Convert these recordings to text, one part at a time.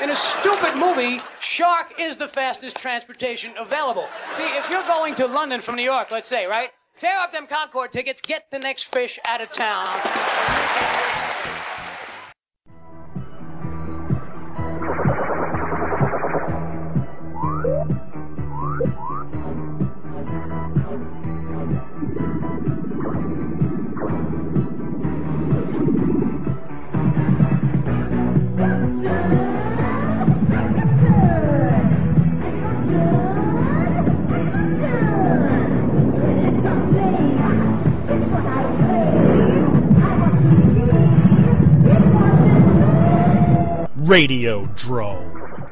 In a stupid movie, shark is the fastest transportation available. See, if you're going to London from New York, let's say, right? Tear up them Concorde tickets, get the next fish out of town. Radiodrome.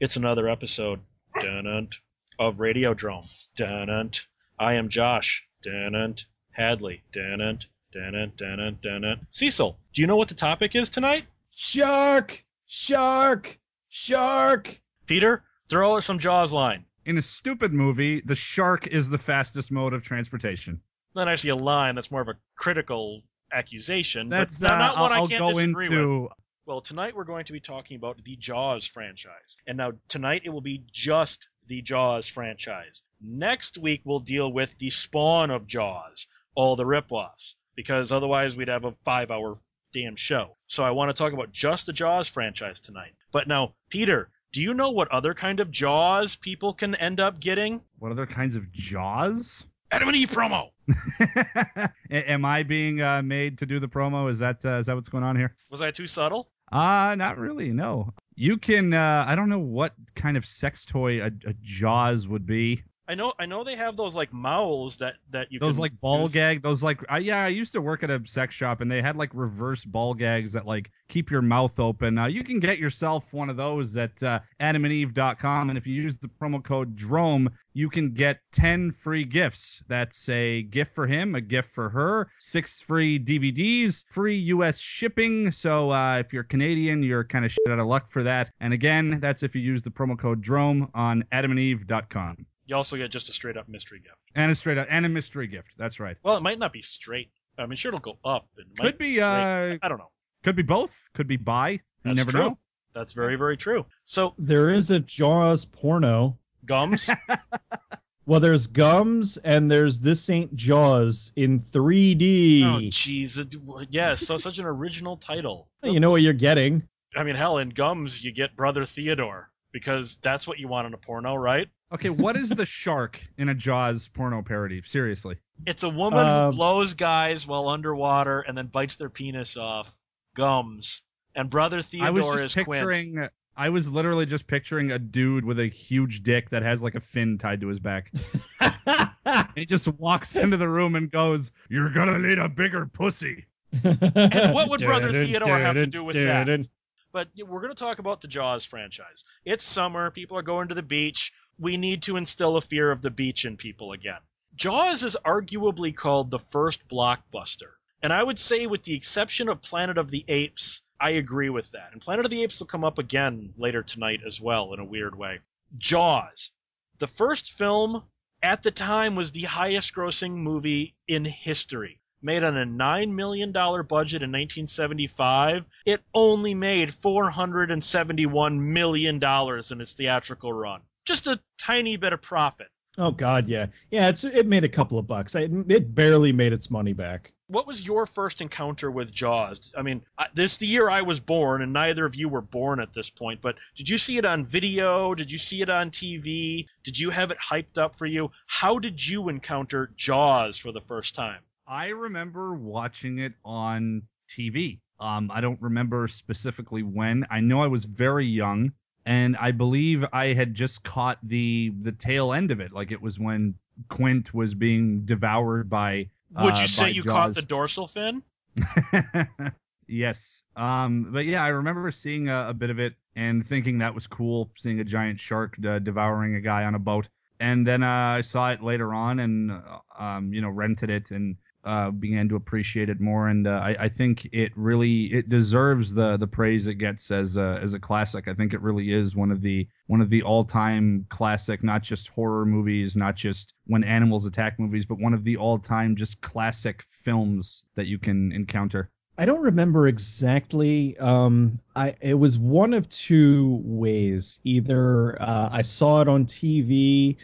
It's another episode dun of Radiodrome. Dun I am Josh. Dun Hadley. Dun dun dun dun Cecil, do you know what the topic is tonight? Shark! Shark! Shark! Peter, throw us some Jaws line. In a stupid movie, the shark is the fastest mode of transportation. Not actually a line. That's more of a critical accusation. That's but uh, not one I'll, I can't I'll go disagree into. with. Well, tonight we're going to be talking about the Jaws franchise. And now tonight it will be just the Jaws franchise. Next week we'll deal with the spawn of Jaws, all the ripoffs, because otherwise we'd have a five hour damn show. So I want to talk about just the Jaws franchise tonight. But now, Peter, do you know what other kind of Jaws people can end up getting? What other kinds of jaws? Adam and Eve promo. Am I being uh, made to do the promo? Is that uh, is that what's going on here? Was I too subtle? Uh not really. No. You can. Uh, I don't know what kind of sex toy a, a Jaws would be. I know I know they have those like mouths that that you those like ball use. gag. Those like. Uh, yeah, I used to work at a sex shop and they had like reverse ball gags that like keep your mouth open. Uh, you can get yourself one of those at uh, adamandeve.com, and if you use the promo code DROME, you can get 10 free gifts. That's a gift for him, a gift for her, six free DVDs, free US shipping. So uh, if you're Canadian, you're kind of shit out of luck for that. And again, that's if you use the promo code DROME on adamandeve.com. You also get just a straight up mystery gift. And a straight up and a mystery gift. That's right. Well, it might not be straight. I mean, sure, it'll go up. It might Could be straight. uh I don't know. could be both. Could be bi. You That's never true. know. That's very, very true. So, There is a Jaws porno. gums. Well, there's Gums and there's This Ain't Jaws in 3D. oh, jeez. It- Yes, so such an original title. you know what you're getting. I mean, hell, in gums, you get Brother Theodore because that's what you want in a porno, right? Okay, what is the shark in a Jaws porno parody? Seriously. It's a woman Um, who blows guys while underwater and then bites their penis off. Gums. And Brother I was Theodore just is Quint. I was literally just picturing a dude with a huge dick that has like a fin tied to his back. And he just walks into the room and goes, "You're going to need a bigger pussy." And what would Brother Theodore have to do with that? But we're going to talk about the Jaws franchise. It's summer. People are going to the beach. We need to instill a fear of the beach in people again. Jaws is arguably called the first blockbuster. And I would say, with the exception of Planet of the Apes, I agree with that. And Planet of the Apes will come up again later tonight as well, in a weird way. Jaws. The first film at the time was the highest grossing movie in history. Made on a $9 million budget in 1975, it only made $471 million in its theatrical run. Just a tiny bit of profit. Oh God, yeah, yeah. It's it made a couple of bucks. It, it barely made its money back. What was your first encounter with Jaws? I mean, I- this the year I was born, and neither of you were born at this point. But did you see it on video? Did you see it on TV? Did you have it hyped up for you? How did you encounter Jaws for the first time? I remember watching it on TV. Um, I don't remember specifically when. I know I was very young, and I believe I had just caught the the tail end of it. Like it was when Quint was being devoured by. Would uh, you say by you caught the dorsal fin? yes. Um, but yeah, I remember seeing a, a bit of it and thinking that was cool, seeing a giant shark uh, devouring a guy on a boat. And then uh, I saw it later on and, uh, um, you know, rented it and uh, began to appreciate it more. And uh, I, I think it really it deserves the the praise it gets as a, as a classic. I think it really is one of the one of the all time classic, not just horror movies, not just when animals attack movies, but one of the all time just classic films that you can encounter. I don't remember exactly. Um, I it was one of two ways. Either uh, I saw it on TV,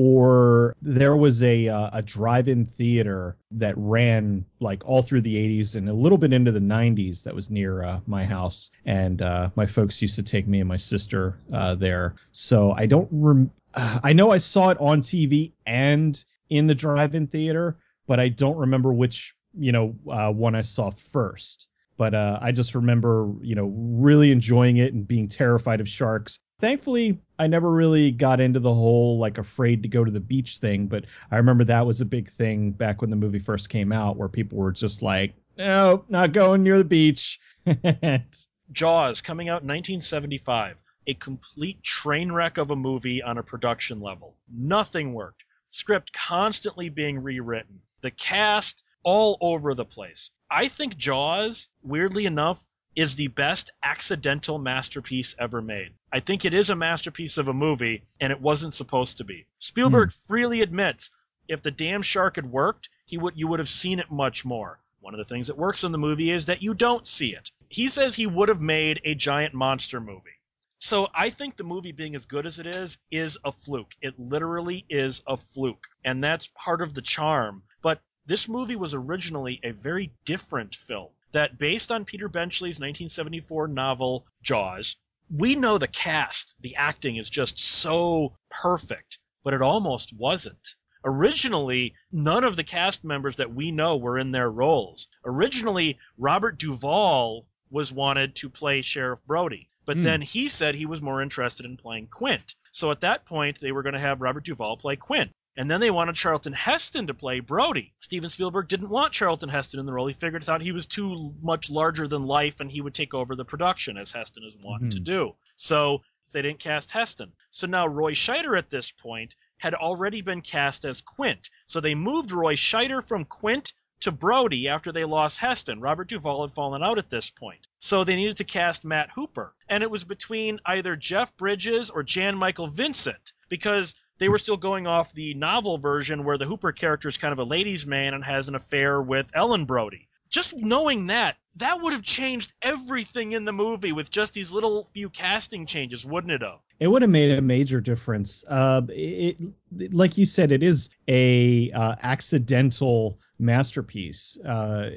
or there was a uh, a drive-in theater that ran like all through the 80s and a little bit into the 90s. That was near uh, my house, and uh, my folks used to take me and my sister uh, there. So I don't. Rem- I know I saw it on TV and in the drive-in theater, but I don't remember which you know uh, one I saw first. But uh, I just remember you know really enjoying it and being terrified of sharks. Thankfully, I never really got into the whole like afraid to go to the beach thing. But I remember that was a big thing back when the movie first came out, where people were just like, "No, not going near the beach." Jaws coming out in 1975 a complete train wreck of a movie on a production level. Nothing worked. Script constantly being rewritten. The cast all over the place. I think Jaws, weirdly enough, is the best accidental masterpiece ever made. I think it is a masterpiece of a movie, and it wasn't supposed to be. Spielberg mm. freely admits if the damn shark had worked, he would you would have seen it much more. One of the things that works in the movie is that you don't see it. He says he would have made a giant monster movie. So I think the movie being as good as it is is a fluke. It literally is a fluke. And that's part of the charm. But this movie was originally a very different film that, based on Peter Benchley's 1974 novel Jaws, we know the cast, the acting is just so perfect, but it almost wasn't. Originally, none of the cast members that we know were in their roles. Originally, Robert Duvall was wanted to play Sheriff Brody, but mm. then he said he was more interested in playing Quint. So at that point, they were going to have Robert Duvall play Quint. And then they wanted Charlton Heston to play Brody. Steven Spielberg didn't want Charlton Heston in the role. He figured thought he was too much larger than life and he would take over the production as Heston is wont mm-hmm. to do. So they didn't cast Heston. So now Roy Scheider at this point had already been cast as Quint. So they moved Roy Scheider from Quint to Brody after they lost Heston. Robert Duvall had fallen out at this point. So they needed to cast Matt Hooper. And it was between either Jeff Bridges or Jan Michael Vincent because they were still going off the novel version where the Hooper character is kind of a ladies' man and has an affair with Ellen Brody. Just knowing that, that would have changed everything in the movie with just these little few casting changes, wouldn't it have? It would have made a major difference. Uh, it, like you said, it is a uh, accidental masterpiece. Uh,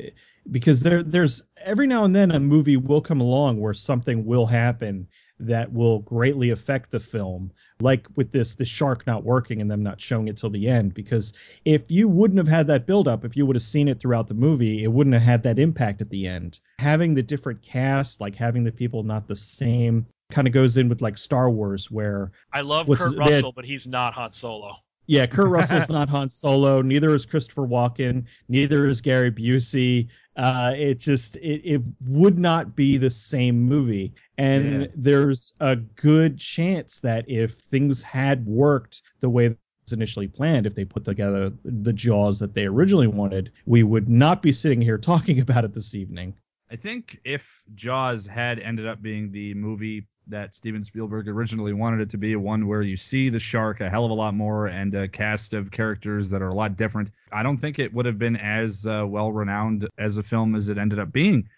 because there, there's every now and then a movie will come along where something will happen that will greatly affect the film like with this the shark not working and them not showing it till the end because if you wouldn't have had that build up if you would have seen it throughout the movie it wouldn't have had that impact at the end having the different cast like having the people not the same kind of goes in with like Star Wars where I love Kurt Russell but he's not Han Solo yeah, Kurt Russell's not Han Solo. Neither is Christopher Walken. Neither is Gary Busey. Uh, it just it, it would not be the same movie. And yeah. there's a good chance that if things had worked the way it was initially planned, if they put together the Jaws that they originally wanted, we would not be sitting here talking about it this evening. I think if Jaws had ended up being the movie that Steven Spielberg originally wanted it to be, one where you see the shark a hell of a lot more and a cast of characters that are a lot different. I don't think it would have been as uh, well renowned as a film as it ended up being.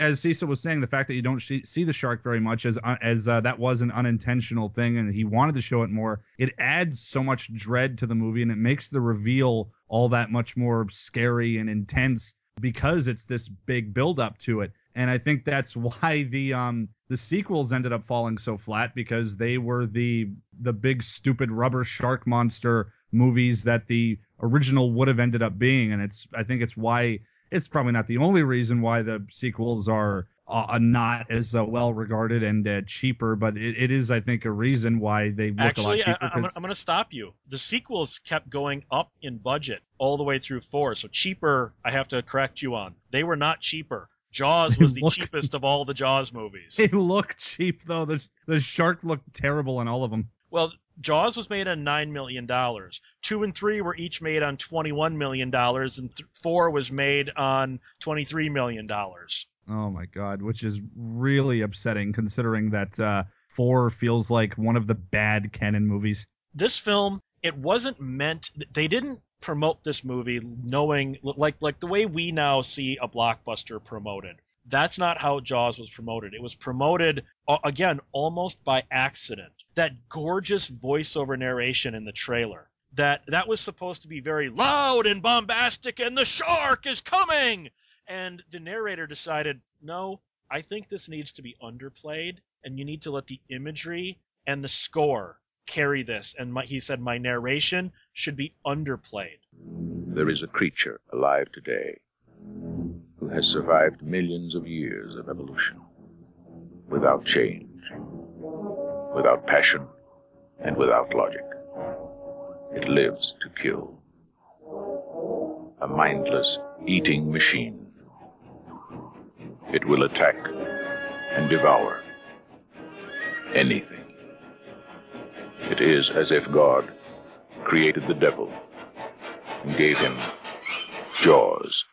As Cecil was saying, the fact that you don't see, the shark very much as uh, as uh, that was an unintentional thing, and he wanted to show it more. It adds so much dread to the movie, and it makes the reveal all that much more scary and intense because it's this big build up to it and I think that's why the um the sequels ended up falling so flat because they were the the big stupid rubber shark monster movies that the original would have ended up being, and it's I think it's why it's probably not the only reason why the sequels are uh, not as uh, well regarded and uh, cheaper, but it, it is, I think, a reason why they look Actually, a lot cheaper. I, am going to stop you. The sequels kept going up in budget all the way through four, so cheaper. I have to correct you on. They were not cheaper. Jaws was the look, cheapest of all the Jaws movies. They look cheap though. The the shark looked terrible in all of them. Well, Jaws was made on nine million dollars. Two and three were each made on twenty-one million dollars, and th- four was made on twenty-three million dollars. Oh my god, which is really upsetting considering that uh, four feels like one of the bad Cannon movies. This film, it wasn't meant. They didn't promote this movie knowing like like the way we now see a blockbuster promoted. That's not how Jaws was promoted. It was promoted again almost by accident. That gorgeous voiceover narration in the trailer. That that was supposed to be very loud and bombastic and the shark is coming. And the narrator decided, "No, I think this needs to be underplayed and you need to let the imagery and the score carry this. And my, he said my narration should be underplayed. There is a creature alive today who has survived millions of years of evolution without change, without passion, and without logic. It lives to kill. A mindless eating machine. It will attack and devour anything. It is as if God created the devil and gave him jaws.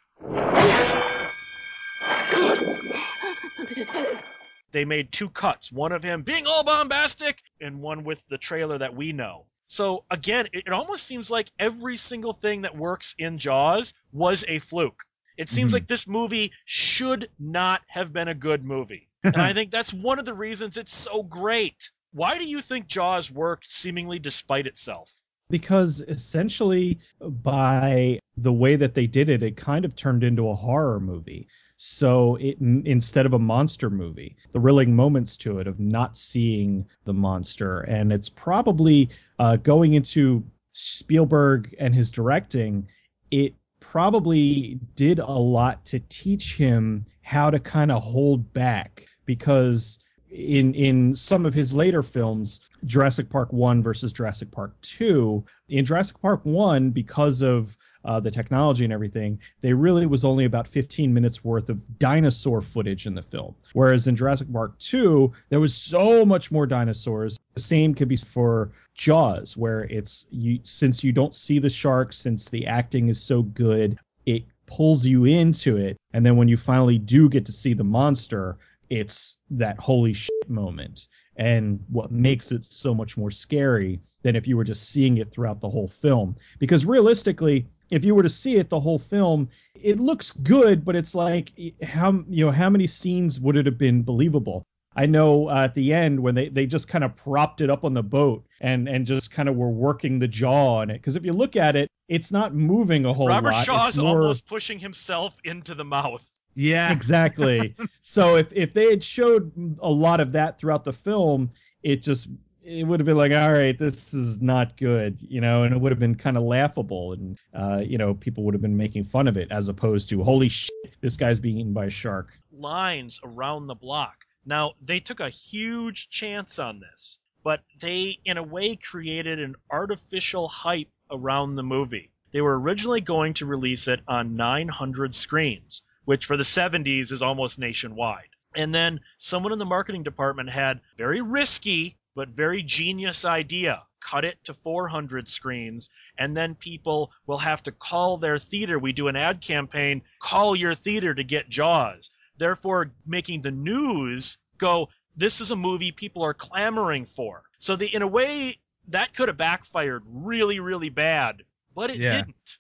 They made two cuts, one of him being all bombastic and one with the trailer that we know. So again, it, it almost seems like every single thing that works in Jaws was a fluke. It seems mm-hmm. like this movie should not have been a good movie. and I think that's one of the reasons it's so great. Why do you think Jaws worked seemingly despite itself? Because essentially, by the way that they did it, it kind of turned into a horror movie. So it instead of a monster movie, the thrilling moments to it of not seeing the monster, and it's probably uh, going into Spielberg and his directing. It probably did a lot to teach him how to kind of hold back because in in some of his later films, Jurassic Park 1 versus Jurassic Park 2, in Jurassic Park 1 because of uh, the technology and everything, there really was only about 15 minutes worth of dinosaur footage in the film. Whereas in Jurassic Park 2, there was so much more dinosaurs. The same could be for Jaws, where it's you since you don't see the sharks, since the acting is so good, it pulls you into it. And then when you finally do get to see the monster, it's that holy shit moment and what makes it so much more scary than if you were just seeing it throughout the whole film because realistically if you were to see it the whole film it looks good but it's like how you know how many scenes would it have been believable I know uh, at the end when they, they just kind of propped it up on the boat and and just kind of were working the jaw on it because if you look at it, it's not moving a whole Robert lot. Robert Shaw's more... almost pushing himself into the mouth. Yeah, exactly. so if if they had showed a lot of that throughout the film, it just it would have been like, all right, this is not good, you know, and it would have been kind of laughable, and uh, you know, people would have been making fun of it as opposed to, holy shit, this guy's being eaten by a shark. Lines around the block. Now they took a huge chance on this, but they, in a way, created an artificial hype around the movie. They were originally going to release it on 900 screens which for the 70s is almost nationwide. And then someone in the marketing department had very risky but very genius idea. Cut it to 400 screens, and then people will have to call their theater. We do an ad campaign, call your theater to get Jaws. Therefore, making the news go, this is a movie people are clamoring for. So, the, in a way, that could have backfired really, really bad, but it yeah. didn't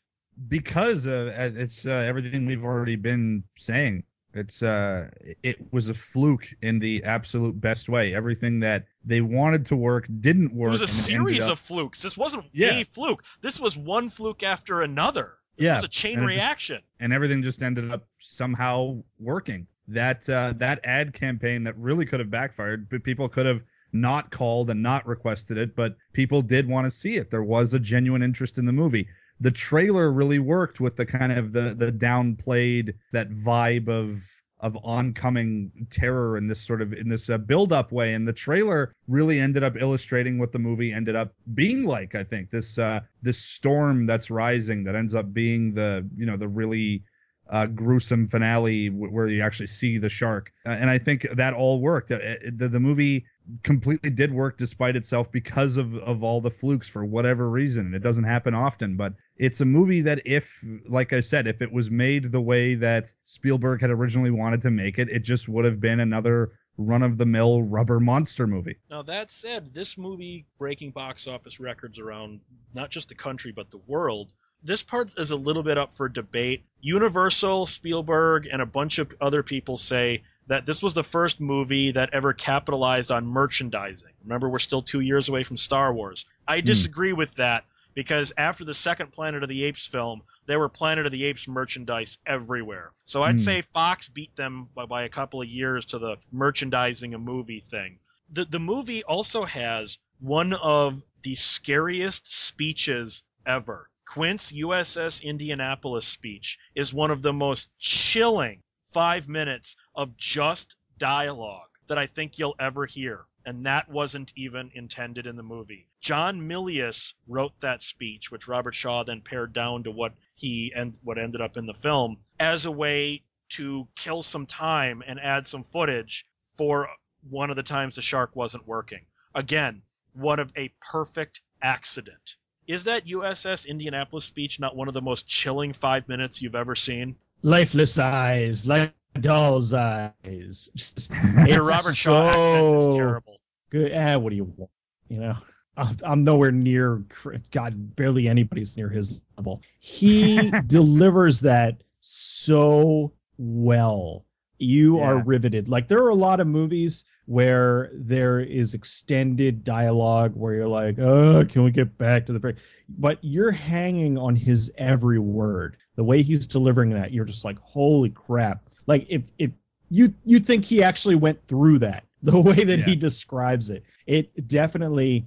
because uh, it's uh, everything we've already been saying. It's uh, it was a fluke in the absolute best way. Everything that they wanted to work didn't work. It was a series up... of flukes. This wasn't yeah. a fluke. This was one fluke after another. This yeah. was a chain and reaction. Just, and everything just ended up somehow working. That uh, that ad campaign that really could have backfired, but people could have not called and not requested it, but people did want to see it. There was a genuine interest in the movie the trailer really worked with the kind of the the downplayed that vibe of of oncoming terror in this sort of in this uh, build up way. And the trailer really ended up illustrating what the movie ended up being like i think. This uh this storm that's rising that ends up being the you know the really uh, gruesome finale where you actually see the shark. Uh, and i think that all worked. Uh, the, the movie completely did work despite itself because of of all the flukes for whatever reason. It doesn't happen often, but it's a movie that if like I said, if it was made the way that Spielberg had originally wanted to make it, it just would have been another run of the mill rubber monster movie. Now that said, this movie breaking box office records around not just the country but the world this part is a little bit up for debate. Universal, Spielberg, and a bunch of other people say that this was the first movie that ever capitalized on merchandising. Remember, we're still two years away from Star Wars. I hmm. disagree mm. with that because after the second Planet of the Apes film, there were Planet of the Apes merchandise everywhere. So I'd mm. say Fox beat them by, by, a couple of years to the merchandising a movie thing. The, the movie also has one of the scariest speeches ever. Quint's USS Indianapolis speech is one of the most chilling five minutes of just dialogue that I think you'll ever hear. And that wasn't even intended in the movie. John Milius wrote that speech, which Robert Shaw then pared down to what he and what ended up in the film as a way to kill some time and add some footage for one of the times the shark wasn't working. Again, one of a perfect accident. Is that USS Indianapolis speech not one of the most chilling five minutes you've ever seen? Lifeless eyes, like doll's eyes. Just, Your Robert Shaw so accent is terrible. Good. Eh, what do you want? You know, I'm nowhere near. God, barely anybody's near his level. He delivers that so well. You yeah. are riveted. Like there are a lot of movies where there is extended dialogue where you're like, oh, can we get back to the break? But you're hanging on his every word. The way he's delivering that, you're just like, holy crap. Like if if you you think he actually went through that, the way that yeah. he describes it, it definitely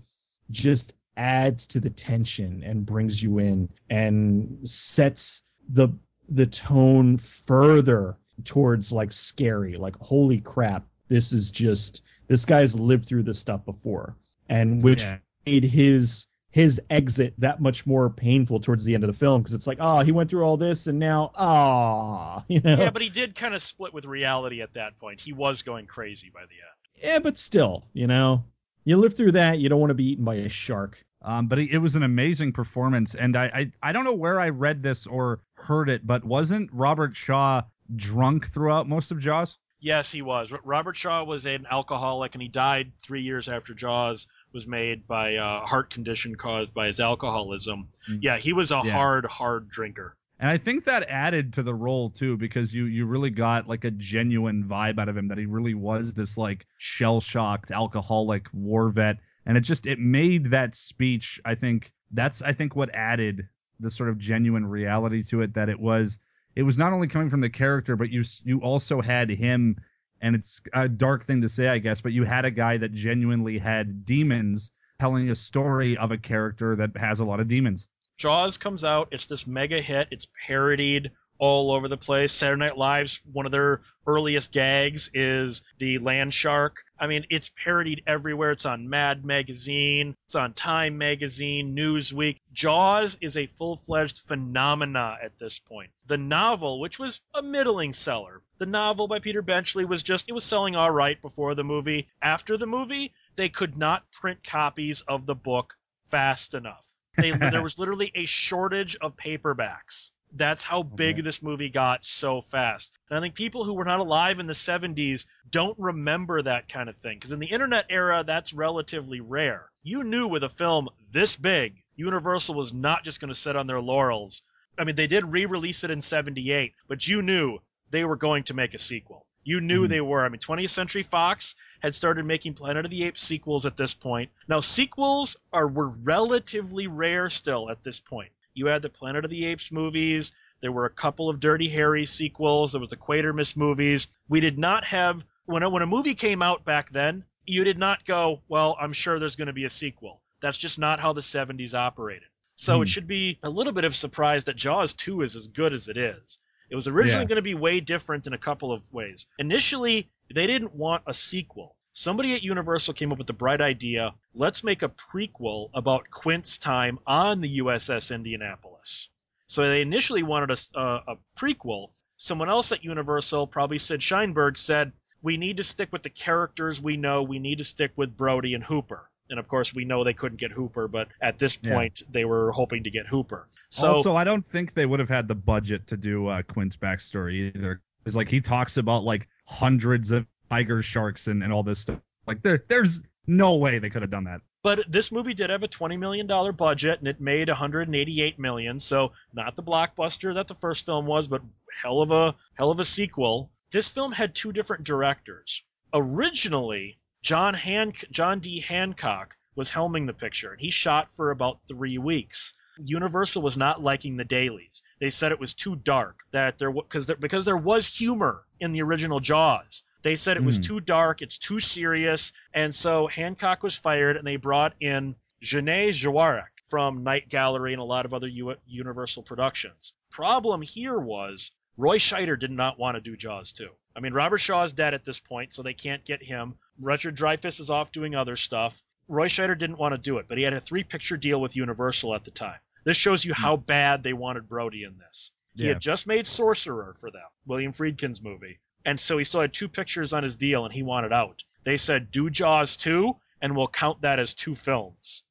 just adds to the tension and brings you in and sets the the tone further towards like scary, like holy crap this is just this guy's lived through this stuff before, and which yeah. made his his exit that much more painful towards the end of the film because it's like, oh, he went through all this and now, ah, you know. Yeah, but he did kind of split with reality at that point. He was going crazy by the end. Yeah, but still, you know, you live through that, you don't want to be eaten by a shark. Um, but it was an amazing performance, and I, I I don't know where I read this or heard it, but wasn't Robert Shaw drunk throughout most of Jaws? Yes, he was. Robert Shaw was an alcoholic, and he died three years after Jaws was made by a heart condition caused by his alcoholism. Mm. Yeah, he was a yeah. hard, hard drinker. And I think that added to the role too, because you you really got like a genuine vibe out of him that he really was this like shell shocked alcoholic war vet, and it just it made that speech. I think that's I think what added the sort of genuine reality to it that it was it was not only coming from the character, but you you also had him, and it's a dark thing to say, I guess, but you had a guy that genuinely had demons telling a story of a character that has a lot of demons. Jaws comes out, it's this mega hit, it's parodied all over the place. Saturday Night Live's one of their earliest gags is the land shark. I mean, it's parodied everywhere. It's on Mad Magazine, it's on Time Magazine, Newsweek. Jaws is a full-fledged phenomena at this point. The novel, which was a middling seller, the novel by Peter Benchley was just it was selling all right before the movie. After the movie, they could not print copies of the book fast enough. They, there was literally a shortage of paperbacks. That's how big okay. this movie got so fast. And I think people who were not alive in the 70s don't remember that kind of thing. Because in the internet era, that's relatively rare. You knew with a film this big, Universal was not just going to sit on their laurels. I mean, they did re release it in 78, but you knew they were going to make a sequel. You knew mm. they were. I mean, 20th Century Fox had started making Planet of the Apes sequels at this point. Now, sequels are were relatively rare still at this point. You had the Planet of the Apes movies. There were a couple of Dirty Harry sequels. There was the Quatermass movies. We did not have when a, when a movie came out back then. You did not go, well, I'm sure there's going to be a sequel. That's just not how the 70s operated. So hmm. it should be a little bit of a surprise that Jaws 2 is as good as it is. It was originally yeah. going to be way different in a couple of ways. Initially, they didn't want a sequel. Somebody at Universal came up with the bright idea let's make a prequel about Quint's time on the USS Indianapolis. So they initially wanted a, a, a prequel. Someone else at Universal, probably Sid Sheinberg, said, we need to stick with the characters we know. We need to stick with Brody and Hooper. And of course, we know they couldn't get Hooper, but at this point, yeah. they were hoping to get Hooper. So, also, I don't think they would have had the budget to do uh, Quint's backstory either. Because like he talks about like hundreds of tiger sharks and, and all this stuff. Like there there's No way they could have done that. But this movie did have a $20 million budget and it made 188 million. So not the blockbuster that the first film was, but hell of a, hell of a sequel. This film had two different directors. Originally, John, Han- John D. Hancock was helming the picture and he shot for about three weeks. Universal was not liking the dailies. They said it was too dark. That there because there, because there was humor in the original Jaws. They said it was mm. too dark, it's too serious, and so Hancock was fired, and they brought in Jeannot Szwarc from Night Gallery and a lot of other U- Universal productions. Problem here was Roy Scheider did not want to do Jaws 2. I mean, Robert Shaw is dead at this point, so they can't get him. Richard Dreyfuss is off doing other stuff. Roy Scheider didn't want to do it, but he had a three picture deal with Universal at the time. This shows you how bad they wanted Brody in this. He yeah. had just made Sorcerer for them, William Friedkin's movie. And so he still had two pictures on his deal and he wanted out. They said, do Jaws 2 and we'll count that as two films.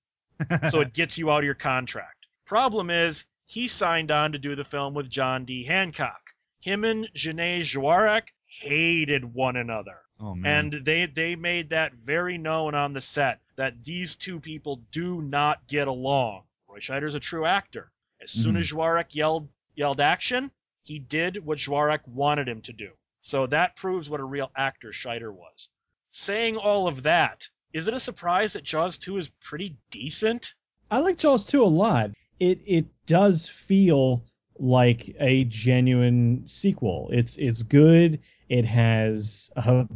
so it gets you out of your contract. Problem is, he signed on to do the film with John D. Hancock. Him and Jeannot Szwarc hated one another. Oh, and they, they made that very known on the set that these two people do not get along. Roy Scheider's a true actor. As soon mm. as Szwarc yelled yelled action, he did what Szwarc wanted him to do. So that proves what a real actor Scheider was. Saying all of that, is it a surprise that Jaws 2 is pretty decent? I like Jaws 2 a lot. It it does feel like a genuine sequel. It's it's good. It has a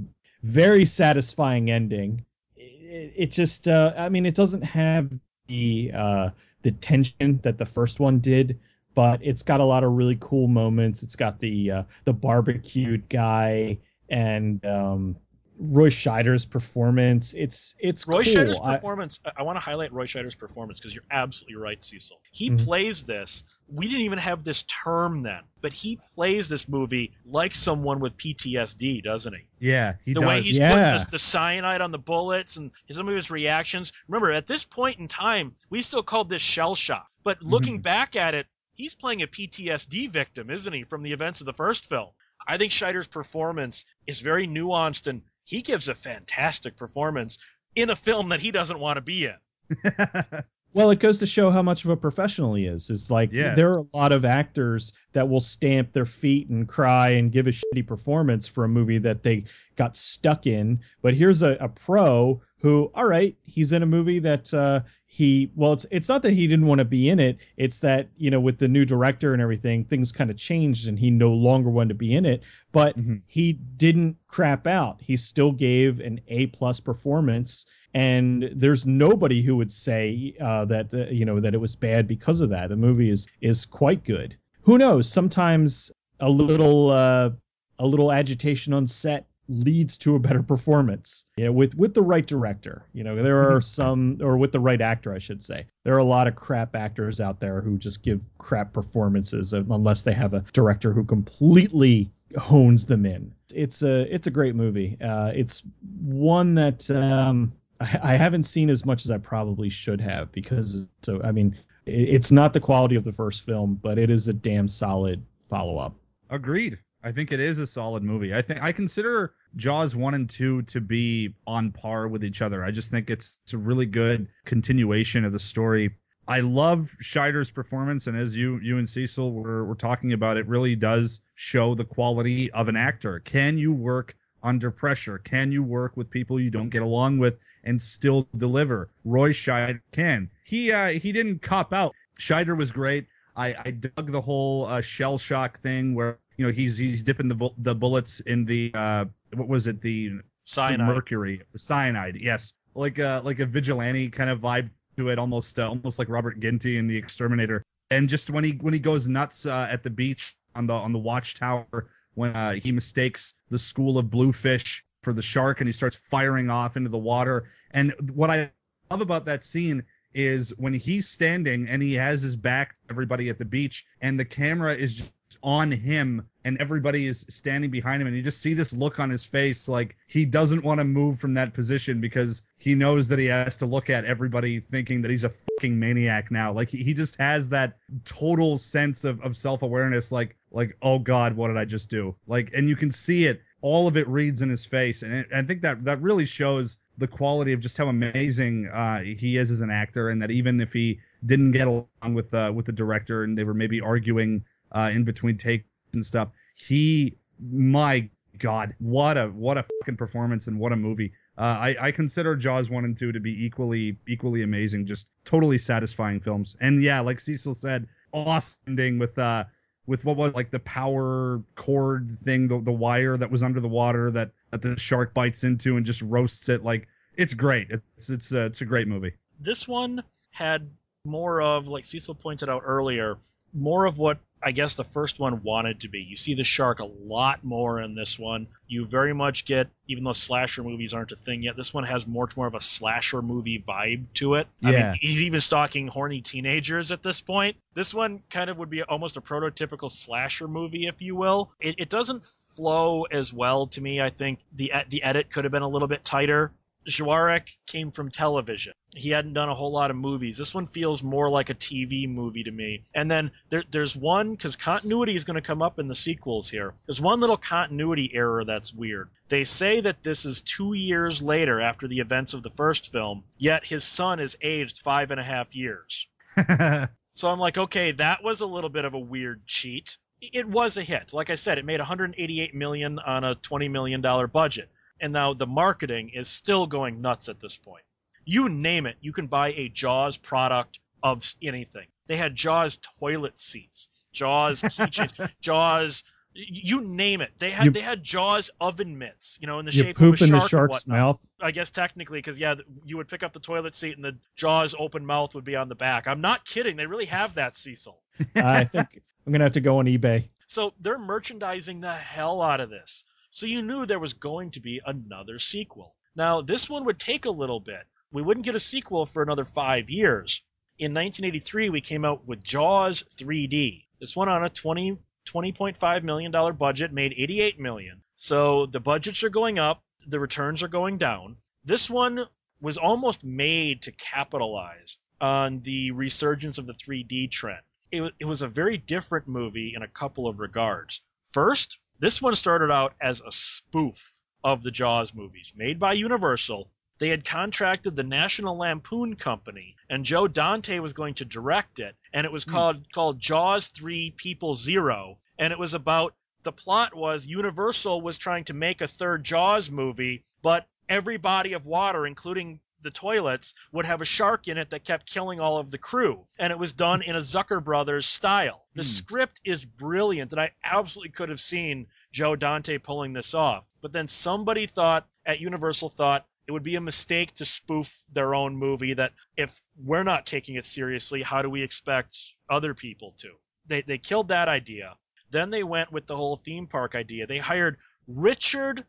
very satisfying ending. It, it just uh, I mean it doesn't have the uh, the tension that the first one did, but it's got a lot of really cool moments. It's got the uh, the barbecued guy and um, Roy Scheider's performance. It's it's Roy cool. Scheider's performance. I, I want to highlight Roy Scheider's performance because you're absolutely right, Cecil. He mm-hmm. plays this. We didn't even have this term then, but he plays this movie like someone with PTSD, doesn't he? Yeah, he the does. way he's yeah. putting the, the cyanide on the bullets and some of his reactions. Remember, at this point in time, we still called this shell shock. But looking mm-hmm. back at it, he's playing a PTSD victim, isn't he, from the events of the first film? I think Scheider's performance is very nuanced and he gives a fantastic performance in a film that he doesn't want to be in. well, it goes to show how much of a professional he is. It's like yeah. there are a lot of actors that will stamp their feet and cry and give a shitty performance for a movie that they got stuck in. But here's a, a pro who, all right, he's in a movie that uh, he well it's it's not that he didn't want to be in it. It's that you know with the new director and everything things kind of changed and he no longer wanted to be in it. But mm-hmm. he didn't crap out. He still gave an a plus performance. And there's nobody who would say uh, that uh, you know that it was bad because of that. The movie is is quite good. Who knows? Sometimes a little uh, a little agitation on set leads to a better performance. Yeah, with with the right director. You know, there are some or with the right actor, I should say. There are a lot of crap actors out there who just give crap performances unless they have a director who completely hones them in. It's a it's a great movie. Uh, it's one that um, I, I haven't seen as much as I probably should have because so I mean it's not the quality of the first film, but it is a damn solid follow up. Agreed. I think it is a solid movie. I think I consider Jaws 1 and 2 to be on par with each other. I just think it's, it's a really good continuation of the story. I love Scheider's performance, and as you you and Cecil were, were talking about, it really does show the quality of an actor. Can you work under pressure? Can you work with people you don't get along with and still deliver? Roy Scheider can. He uh, he didn't cop out. Scheider was great. I, I dug the whole uh, shell shock thing where you know he's he's dipping the the bullets in the uh what was it? The cyanide. mercury cyanide yes. Like a like a vigilante kind of vibe to it almost uh, almost like Robert Ginty in the Exterminator. And just when he when he goes nuts uh, at the beach on the on the watchtower when uh, he mistakes the school of bluefish for the shark and he starts firing off into the water. And what I love about that scene is when he's standing and he has his back to everybody at the beach and the camera is just on him and everybody is standing behind him. And you just see this look on his face like he doesn't want to move from that position because he knows that he has to look at everybody thinking that he's a fucking maniac now. Like he, just has that total sense of, of self-awareness like like oh god what did i just do? Like and you can see it. All of it reads in his face. And it, i think that that really shows the quality of just how amazing uh, he is as an actor, and that even if he didn't get along with uh, with the director and they were maybe arguing uh, in between takes and stuff, he, my God, what a what a fucking performance and what a movie. Uh, I, I consider Jaws one and two to be equally equally amazing, just totally satisfying films. And yeah, like Cecil said, awesome ending with uh with what was like the power cord thing, the, the wire that was under the water that, that the shark bites into and just roasts it. Like it's great. It's it's it's a great movie. This one had more of, like Cecil pointed out earlier, more of what I guess the first one wanted to be. You see the shark a lot more in this one. You very much get, even though slasher movies aren't a thing yet, this one has much more of a slasher movie vibe to it. Yeah. I mean, he's even stalking horny teenagers at this point. This one kind of would be almost a prototypical slasher movie, if you will. It, it doesn't flow as well to me. I think the the edit could have been a little bit tighter. Szwarc came from television. He hadn't done a whole lot of movies. This one feels more like a TV movie to me. And then there, there's one, because continuity is going to come up in the sequels here. There's one little continuity error that's weird. They say that this is two years later after the events of the first film, yet his son is aged five and a half years. so I'm like, okay, that was a little bit of a weird cheat. It was a hit. Like I said, it made 188 million on a 20 million dollar budget and now the marketing is still going nuts at this point. You name it, you can buy a Jaws product of anything. They had Jaws toilet seats, Jaws keychains, Jaws you name it. They had you, they had Jaws oven mitts, you know, in the shape of a shark. the shark's mouth. I guess technically, because yeah, you would pick up the toilet seat and the Jaws open mouth would be on the back. I'm not kidding. They really have that, Cecil. I think I'm gonna have to go on eBay. So they're merchandising the hell out of this so you knew there was going to be another sequel. Now, this one would take a little bit. We wouldn't get a sequel for another five years. In 1983, we came out with Jaws 3D. This one on a 20 $20.5 million budget made 88 million. So the budgets are going up, the returns are going down. This one was almost made to capitalize on the resurgence of the 3D trend. It, it was a very different movie in a couple of regards. First, this one started out as a spoof of the Jaws movies, made by Universal. They had contracted the National Lampoon Company, and Joe Dante was going to direct it, and it was hmm. called mm. called Jaws 3 People Zero, and it was about the plot was Universal was trying to make a third Jaws movie, but every body of water, including the toilets would have a shark in it that kept killing all of the crew. And it was done in a Zucker Brothers style. The mm. script is brilliant, and I absolutely could have seen Joe Dante pulling this off. But then somebody thought at Universal thought it would be a mistake to spoof their own movie that if we're not taking it seriously, how do we expect other people to? They they killed that idea. Then they went with the whole theme park idea. They hired Richard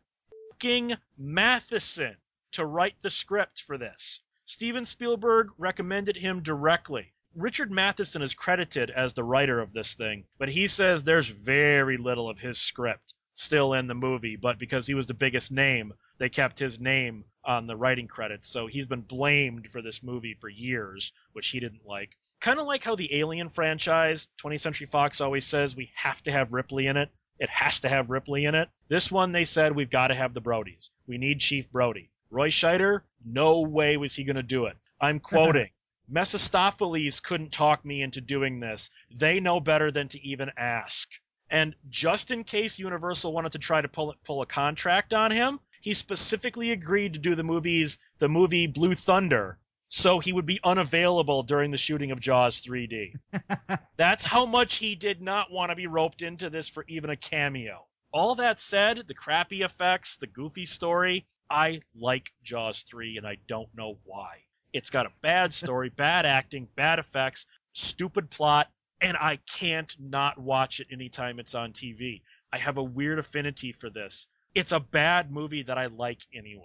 fucking Matheson to write the script for this. Steven Spielberg recommended him directly. Richard Matheson is credited as the writer of this thing, but he says there's very little of his script still in the movie, but because he was the biggest name, they kept his name on the writing credits. So he's been blamed for this movie for years, which he didn't like. Kind of like how the Alien franchise, 20th Century Fox always says we have to have Ripley in it. It has to have Ripley in it. This one, they said we've got to have the Brodies. We need Chief Brody. Roy Scheider, no way was he going to do it. I'm uh-huh. quoting. Mephistopheles couldn't talk me into doing this. They know better than to even ask. And just in case Universal wanted to try to pull pull a contract on him, he specifically agreed to do the movies the movie Blue Thunder, so he would be unavailable during the shooting of Jaws 3D. That's how much he did not want to be roped into this for even a cameo. All that said, the crappy effects, the goofy story, I like Jaws 3 and I don't know why. It's got a bad story, bad acting, bad effects, stupid plot, and I can't not watch it anytime it's on TV. I have a weird affinity for this. It's a bad movie that I like anyway.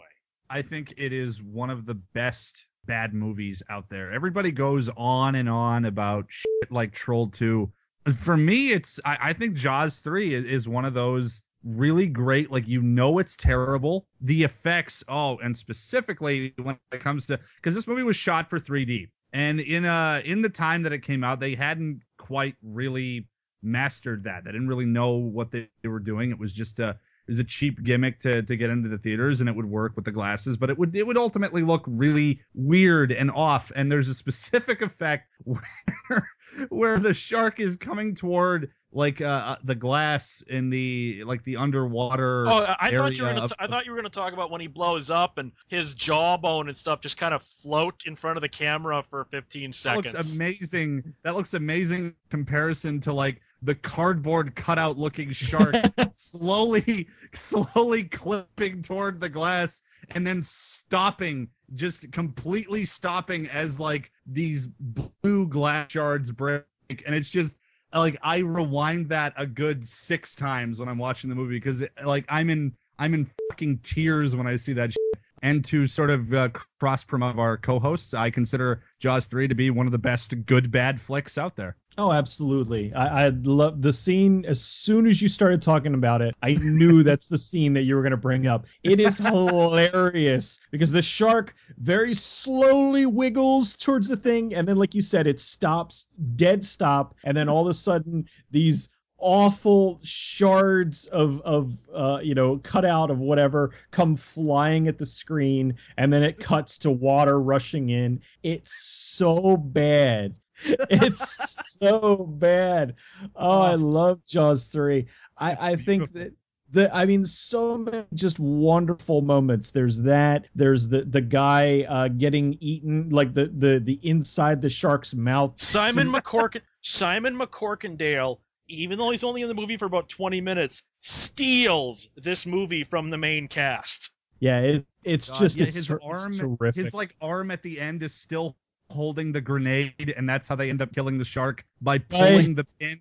I think it is one of the best bad movies out there. Everybody goes on and on about shit like Troll 2. For me, it's I, I think Jaws 3 is, is one of those really great. Like you know it's terrible. The effects, oh, and specifically when it comes to because this movie was shot for 3D, and in uh in the time that it came out, they hadn't quite really mastered that. They didn't really know what they, they were doing. It was just a was a cheap gimmick to to get into the theaters, and it would work with the glasses, but it would it would ultimately look really weird and off. And there's a specific effect where where the shark is coming toward like uh, uh, the glass in the like the underwater. Oh, I thought you were gonna. T- I thought you were gonna talk about when he blows up and his jawbone and stuff just kind of float in front of the camera for 15 seconds. That looks amazing. That looks amazing comparison to like the cardboard cutout looking shark slowly, slowly clipping toward the glass and then stopping, just completely stopping as like these blue glass shards break, and it's just like I rewind that a good six times when I'm watching the movie because like I'm in I'm in fucking tears when I see that. Shit. And to sort of uh, cross promote our co-hosts, I consider Jaws three to be one of the best good bad flicks out there. Oh, absolutely. I, I love the scene. As soon as you started talking about it, I knew that's the scene that you were going to bring up. It is hilarious because the shark very slowly wiggles towards the thing. And then, like you said, it stops, dead stop. And then all of a sudden, these awful shards of of uh, you know cutout of whatever come flying at the screen and then it cuts to water rushing in it's so bad it's so bad. Oh, I love Jaws three. I I think that the I mean so many just wonderful moments. There's that. There's the the guy uh, getting eaten, like the the the inside the shark's mouth. Simon McCorkin Simon McCorkindale, even though he's only in the movie for about 20 minutes, steals this movie from the main cast. Yeah, it, it's God, just yeah, it's, his arm, terrific. his like arm at the end is still holding the grenade, and that's how they end up killing the shark by pulling the pin.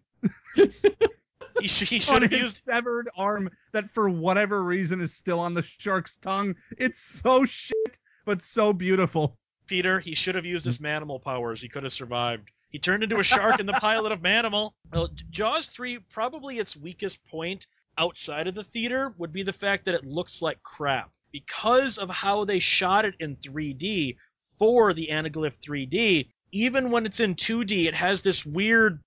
he, sh- he should have used severed arm that, for whatever reason, is still on the shark's tongue. It's so shit, but so beautiful. Peter, he should have used his manimal powers. He could have survived. He turned into a shark in the pilot of Manimal. Well, Jaws 3, probably its weakest point outside of the theater would be the fact that it looks like crap. Because of how they shot it in 3D, for the Anaglyph 3D, even when it's in 2D, it has this weird,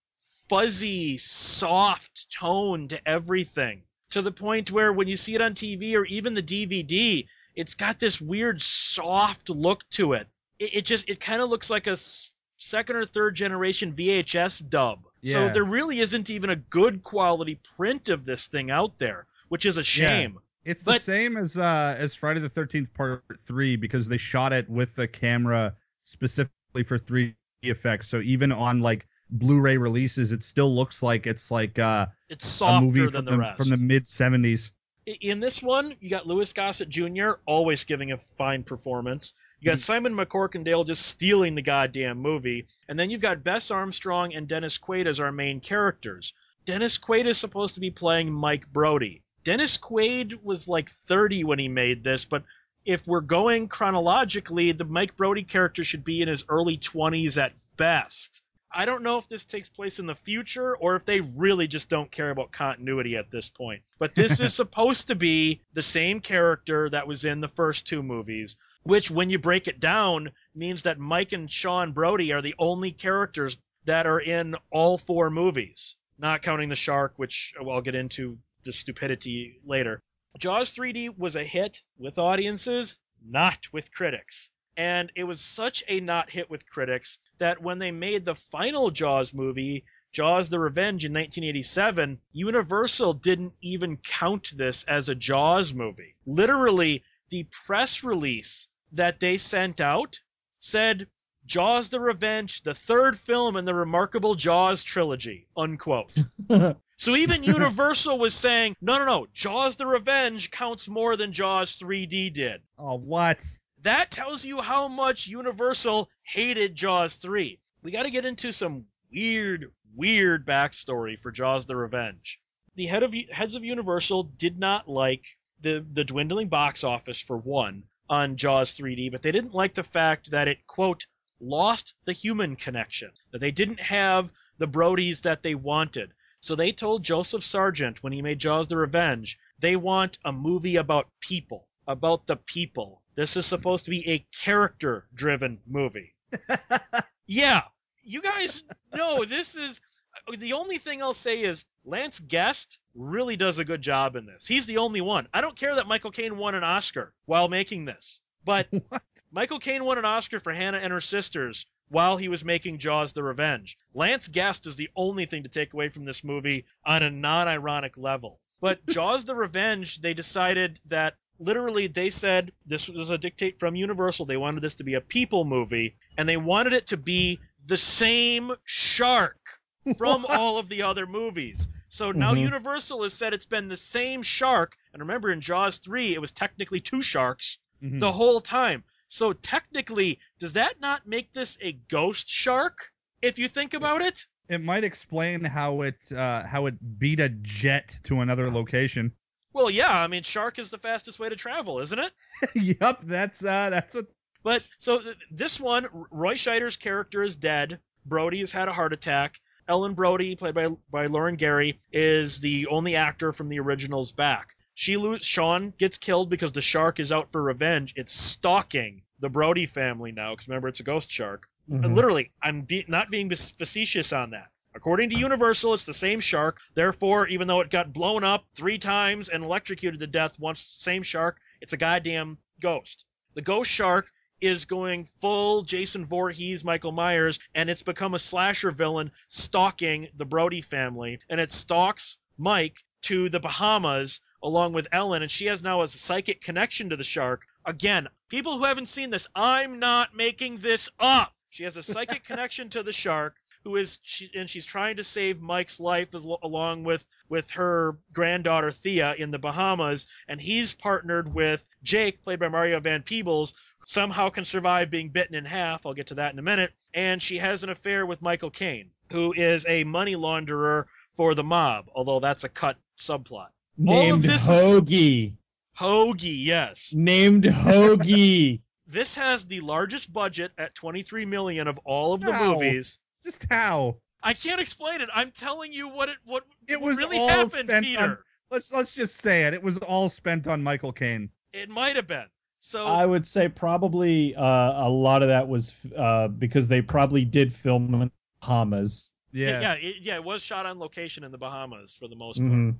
fuzzy, soft tone to everything. To the point where when you see it on TV or even the DVD, it's got this weird, soft look to it. It, it just, it kind of looks like a second or third generation VHS dub. Yeah. So there really isn't even a good quality print of this thing out there, which is a shame. Yeah. It's but, the same as uh, as Friday the Thirteenth Part Three because they shot it with the camera specifically for 3D effects. So even on like Blu-ray releases, it still looks like it's like uh, it's softer a movie than from the, rest. from the mid '70s. In this one, you got Louis Gossett Jr. always giving a fine performance. You got mm-hmm. Simon McCorkindale just stealing the goddamn movie, and then you've got Bess Armstrong and Dennis Quaid as our main characters. Dennis Quaid is supposed to be playing Mike Brody. Dennis Quaid was like 30 when he made this, but if we're going chronologically, the Mike Brody character should be in his early 20s at best. I don't know if this takes place in the future or if they really just don't care about continuity at this point. But this is supposed to be the same character that was in the first two movies, which, when you break it down, means that Mike and Sean Brody are the only characters that are in all four movies, not counting the shark, which I'll get into the stupidity later. Jaws 3D was a hit with audiences, not with critics. And it was such a not hit with critics that when they made the final Jaws movie, Jaws the Revenge in 1987, Universal didn't even count this as a Jaws movie. Literally, the press release that they sent out said Jaws the Revenge, the third film in the remarkable Jaws trilogy, unquote. So even Universal was saying, no, no, no, Jaws the Revenge counts more than Jaws 3D did. Oh, what? That tells you how much Universal hated Jaws 3. We got to get into some weird, weird backstory for Jaws the Revenge. The head of heads of Universal did not like the the dwindling box office for one on Jaws 3D, but they didn't like the fact that it quote lost the human connection. That they didn't have the Brodies that they wanted. So they told Joseph Sargent when he made Jaws the Revenge, they want a movie about people, about the people. This is supposed to be a character driven movie. yeah, you guys know this is the only thing I'll say is Lance Guest really does a good job in this. He's the only one. I don't care that Michael Caine won an Oscar while making this, but What? Michael Caine won an Oscar for Hannah and her sisters while he was making Jaws the Revenge. Lance Guest is the only thing to take away from this movie on a non ironic level. But Jaws the Revenge, they decided that literally they said this was a dictate from Universal. They wanted this to be a people movie, and they wanted it to be the same shark from all of the other movies. So now Mhm. Universal has said it's been the same shark. And remember, in Jaws 3, it was technically two sharks Mhm. the whole time. So technically, does that not make this a ghost shark? If you think about it? It might explain how it uh, how it beat a jet to another location. Well, yeah, I mean, shark is the fastest way to travel, isn't it? yep, that's uh, that's what. But so th- this one, Roy Scheider's character is dead. Brody has had a heart attack. Ellen Brody, played by by Lorraine Gary, is the only actor from the originals back. She lose Sean gets killed because the shark is out for revenge. It's stalking the Brody family now because remember it's a ghost shark. Mhm. Literally, I'm be- not being facetious on that. According to Universal, it's the same shark. Therefore, even though it got blown up three times and electrocuted to death once, same shark, it's a goddamn ghost. The ghost shark is going full Jason Voorhees, Michael Myers, and it's become a slasher villain stalking the Brody family. And it stalks Mike to the Bahamas along with Ellen, and she has now a psychic connection to the shark. Again, people who haven't seen this, I'm not making this up. She has a psychic connection to the shark, who is she, and she's trying to save Mike's life as, along with with her granddaughter Thea in the Bahamas, and he's partnered with Jake, played by Mario Van Peebles, somehow can survive being bitten in half. I'll get to that in a minute. And she has an affair with Michael Caine, who is a money launderer for the mob, although that's a cut subplot. All of Named this is- Hoagie. Hoagie, yes. Named Hoagie. This has the largest budget at 23 million of all of the Wow. movies. Just how I can't explain it. I'm telling you what it what, it was really all happened, spent Peter. on. Let's let's just say it. It was all spent on Michael Caine. It might have been. So I would say probably uh, a lot of that was uh, because they probably did film in Bahamas. Yeah, Yeah. yeah, it, yeah, it was shot on location in the Bahamas for the most part. Mhm.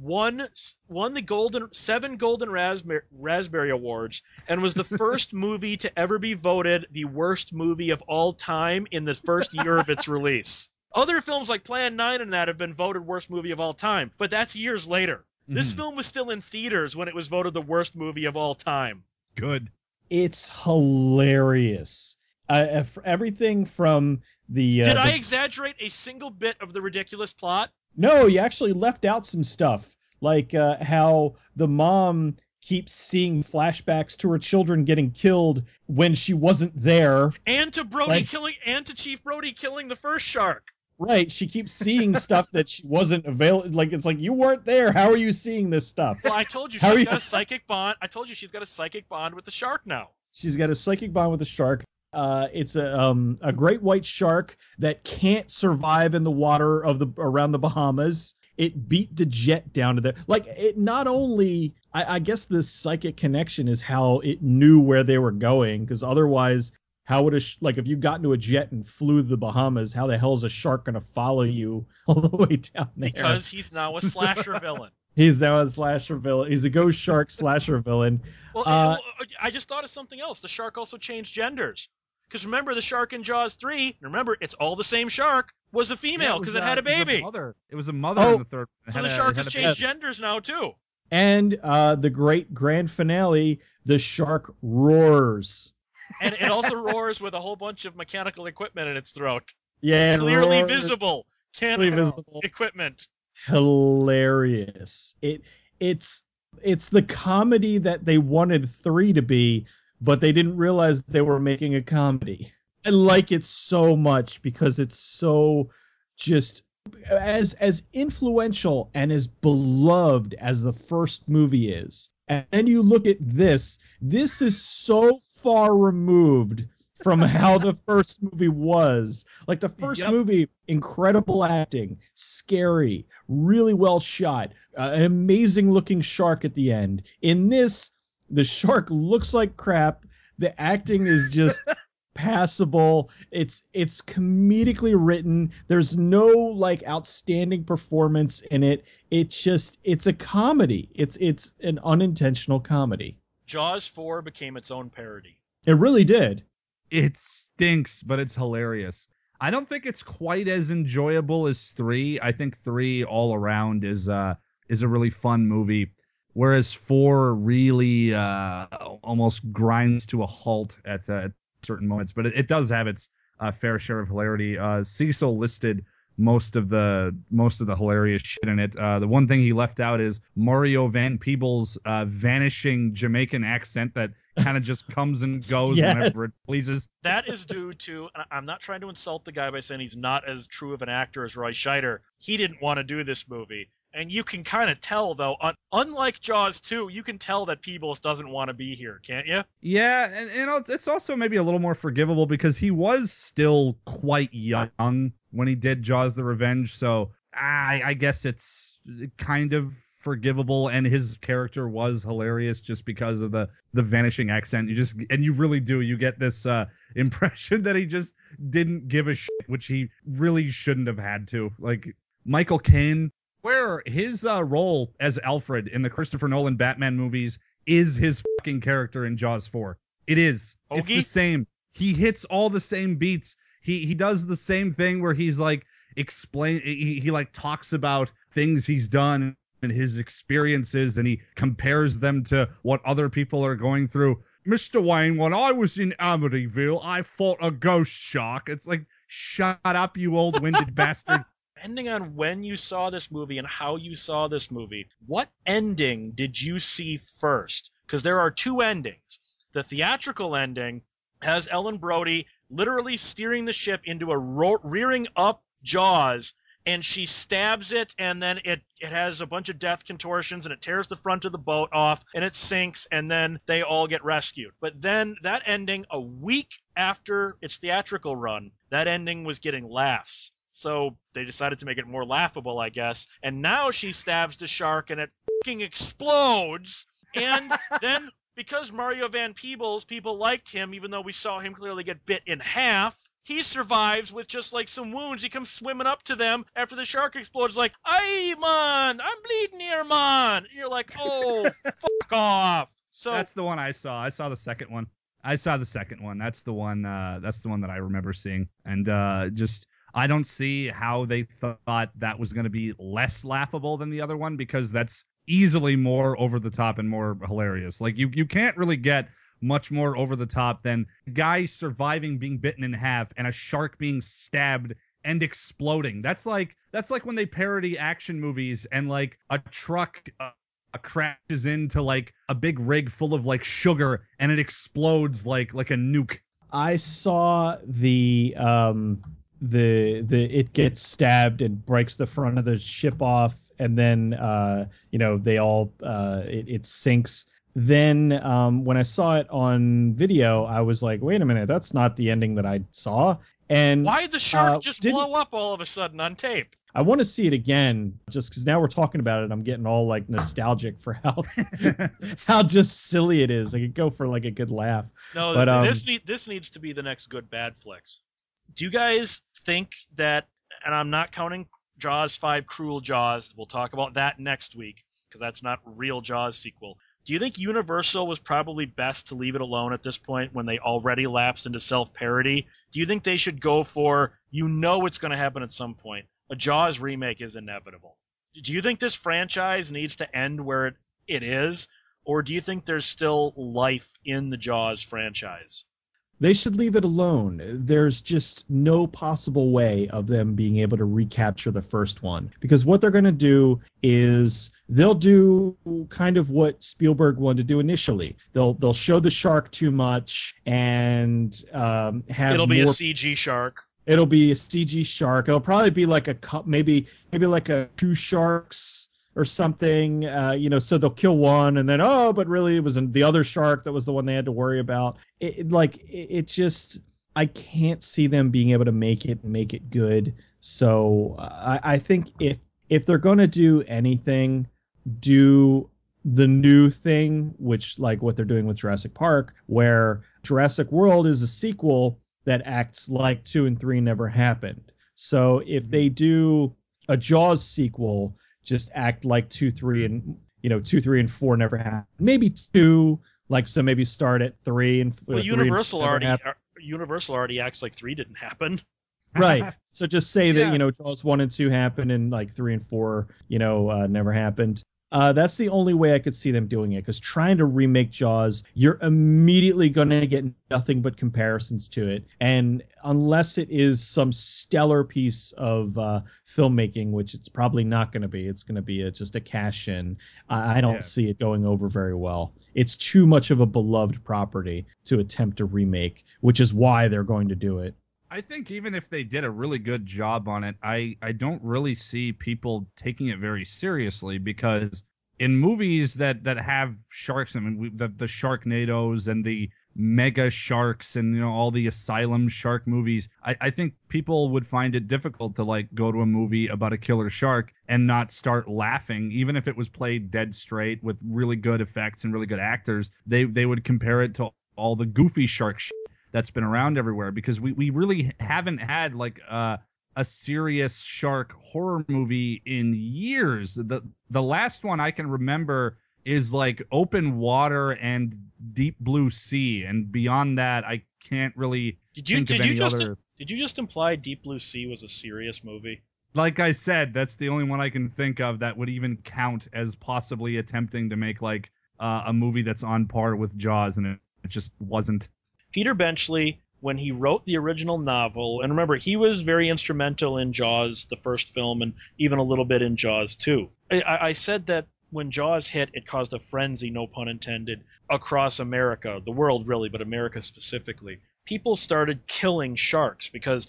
won won the golden seven golden raspberry raspberry awards and was the first movie to ever be voted the worst movie of all time in the first year of its release. Other films like Plan 9 and that have been voted worst movie of all time, but that's years later. This Mhm. film was still in theaters when it was voted the worst movie of all time. Good. It's hilarious. Uh, everything from the. Uh, Did the- I exaggerate a single bit of the ridiculous plot? No, you actually left out some stuff, like uh, how the mom keeps seeing flashbacks to her children getting killed when she wasn't there. And to Brody Like- killing and to Chief Brody killing the first shark. Right, she keeps seeing stuff that she wasn't available. Like it's like you weren't there. How are you seeing this stuff? Well, I told you she's you- got a psychic bond. I told you she's got a psychic bond with the shark now. She's got a psychic bond with the shark. Uh, it's a um, a great white shark that can't survive in the water of the around the Bahamas. It beat the jet down to there. Like it not only I, I guess the psychic connection is how it knew where they were going because otherwise how would a sh- like if you got into a jet and flew to the Bahamas how the hell is a shark gonna follow you all the way down there? Because he's now a slasher villain. he's now a slasher villain. He's a ghost shark slasher villain. Well, Uh, well, I just thought of something else. The shark also changed genders. Because remember, the shark in Jaws 3, remember, it's all the same shark, was a female because it, had a was baby. mother. It was a mother Oh, in the third. It so had the a- shark has changed baby. genders now, too. And uh, the great grand finale, the shark roars. And it also roars with a whole bunch of mechanical equipment in its throat. Yeah, it Clearly roars. visible. Clearly Can't visible. equipment. Hilarious. It it's it's the comedy that they wanted three to be, but they didn't realize they were making a comedy. I like it so much because it's so just as as influential and as beloved as the first movie is. And then you look at this, this is so far removed from how the first movie was. Like the first Yep. movie, incredible acting, scary, really well shot, uh, an amazing looking shark at the end. In this, the shark looks like crap. The acting is just passable. It's it's comedically written. There's no like outstanding performance in it. It's just it's a comedy. It's it's an unintentional comedy. Jaws 4 became its own parody. It really did. It stinks, but it's hilarious. I don't think it's quite as enjoyable as 3. I think 3 all around is uh is a really fun movie whereas 4 really uh almost grinds to a halt at, uh, certain moments, but it, it does have its uh, fair share of hilarity. Uh, Cecil listed most of the most of the hilarious shit in it. Uh, the one thing he left out is Mario Van Peebles' uh, vanishing Jamaican accent that kind of just comes and goes yes. whenever it pleases. That is due to, I'm not trying to insult the guy by saying he's not as true of an actor as Roy Scheider. He didn't want to do this movie. And you can kind of tell, though, un- unlike Jaws 2, you can tell that Peebles doesn't want to be here, can't you? Yeah, and, and it's also maybe a little more forgivable because he was still quite young when he did Jaws the Revenge. So I, I guess it's kind of forgivable and his character was hilarious just because of the the vanishing accent you just and you really do you get this uh impression that he just didn't give a shit which he really shouldn't have had to like michael caine where his uh, role as Alfred in the Christopher Nolan Batman movies is his fucking character in Jaws 4. It is. Hoagie? It's the same. He hits all the same beats. He he does the same thing where he's like explain he, he like talks about things he's done and his experiences and he compares them to what other people are going through. Mr. Wayne, when I was in Amityville, I fought a ghost shark. It's like, shut up, you old winded bastard depending on when you saw this movie and how you saw this movie, what ending did you see first? Because there are two endings. The theatrical ending has Ellen Brody literally steering the ship into a ro- rearing up Jaws and she stabs it and then it, it has a bunch of death contortions and it tears the front of the boat off and it sinks and then they all get rescued. But then that ending, a week after its theatrical run, that ending was getting laughs. So they decided to make it more laughable, I guess. And now she stabs the shark and it fucking explodes. And then because Mario Van Peebles, people liked him, even though we saw him clearly get bit in half. He survives with just like some wounds. He comes swimming up to them after the shark explodes, like, "Ay man, I'm bleeding here, man." And you're like, "Oh, fuck off." So that's the one I saw. I saw the second one. I saw the second one. That's the one. Uh, that's the one that I remember seeing, and uh, just I don't see how they thought that was going to be less laughable than the other one because that's easily more over the top and more hilarious. Like you you can't really get much more over the top than guys surviving being bitten in half and a shark being stabbed and exploding. That's like that's like when they parody action movies and like a truck uh, crashes into like a big rig full of like sugar and it explodes like like a nuke. I saw the um the the it gets stabbed and breaks the front of the ship off and then uh you know they all uh it, it sinks then um when i saw it on video i was like wait a minute that's not the ending that i saw and why did the shark uh, just blow up all of a sudden on tape I want to see it again just because now we're talking about it. I'm getting all like nostalgic for how how just silly it is. I could go for like a good laugh. No, but, um, this need, this needs to be the next good bad flicks do you guys think that, and I'm not counting Jaws 5 Cruel Jaws, we'll talk about that next week because that's not real Jaws sequel. Do you think Universal was probably best to leave it alone at this point when they already lapsed into self parody? Do you think they should go for, you know, it's going to happen at some point? A Jaws remake is inevitable. Do you think this franchise needs to end where it, it is? Or do you think there's still life in the Jaws franchise? They should leave it alone. There's just no possible way of them being able to recapture the first one because what they're going to do is they'll do kind of what Spielberg wanted to do initially. They'll they'll show the shark too much and um, have it'll be more... a CG shark. It'll be a CG shark. It'll probably be like a maybe maybe like a two sharks or something. Uh, you know, so they'll kill one and then oh, but really it was the other shark that was the one they had to worry about. It, it like it, it, just I can't see them being able to make it make it good. So I, I think if if they're gonna do anything, do the new thing, which like what they're doing with Jurassic Park, where Jurassic World is a sequel that acts like two and three never happened. So if they do a Jaws sequel, just act like two, three, and you know two, three, and four never happened. Maybe two, like so, maybe start at three and. Well, Universal already happened. Universal already acts like three didn't happen. right. So just say that yeah. you know Jaws one and two happened and like three and four you know uh, never happened. Uh, that's the only way I could see them doing it because trying to remake Jaws, you're immediately going to get nothing but comparisons to it. And unless it is some stellar piece of uh, filmmaking, which it's probably not going to be, it's going to be a, just a cash in. I, I don't yeah. see it going over very well. It's too much of a beloved property to attempt to remake, which is why they're going to do it. I think even if they did a really good job on it, I I don't really see people taking it very seriously because in movies that that have sharks, I mean we, the the Sharknados and the mega sharks and you know all the asylum shark movies I, I think people would find it difficult to like go to a movie about a killer shark and not start laughing. Even if it was played dead straight with really good effects and really good actors they they would compare it to all the goofy shark shit that's been around everywhere because we, we really haven't had like uh, a serious shark horror movie in years. The the last one I can remember is like open water and deep blue sea, and beyond that I can't really did you, did you just, other. Did you just imply Deep Blue Sea was a serious movie? Like I said, that's the only one I can think of that would even count as possibly attempting to make like uh, a movie that's on par with Jaws, and it, it just wasn't. Peter Benchley, when he wrote the original novel, and remember, he was very instrumental in Jaws, the first film, and even a little bit in Jaws 2. I, I said that when Jaws hit, it caused a frenzy, no pun intended, across America, the world really, but America specifically. People started killing sharks because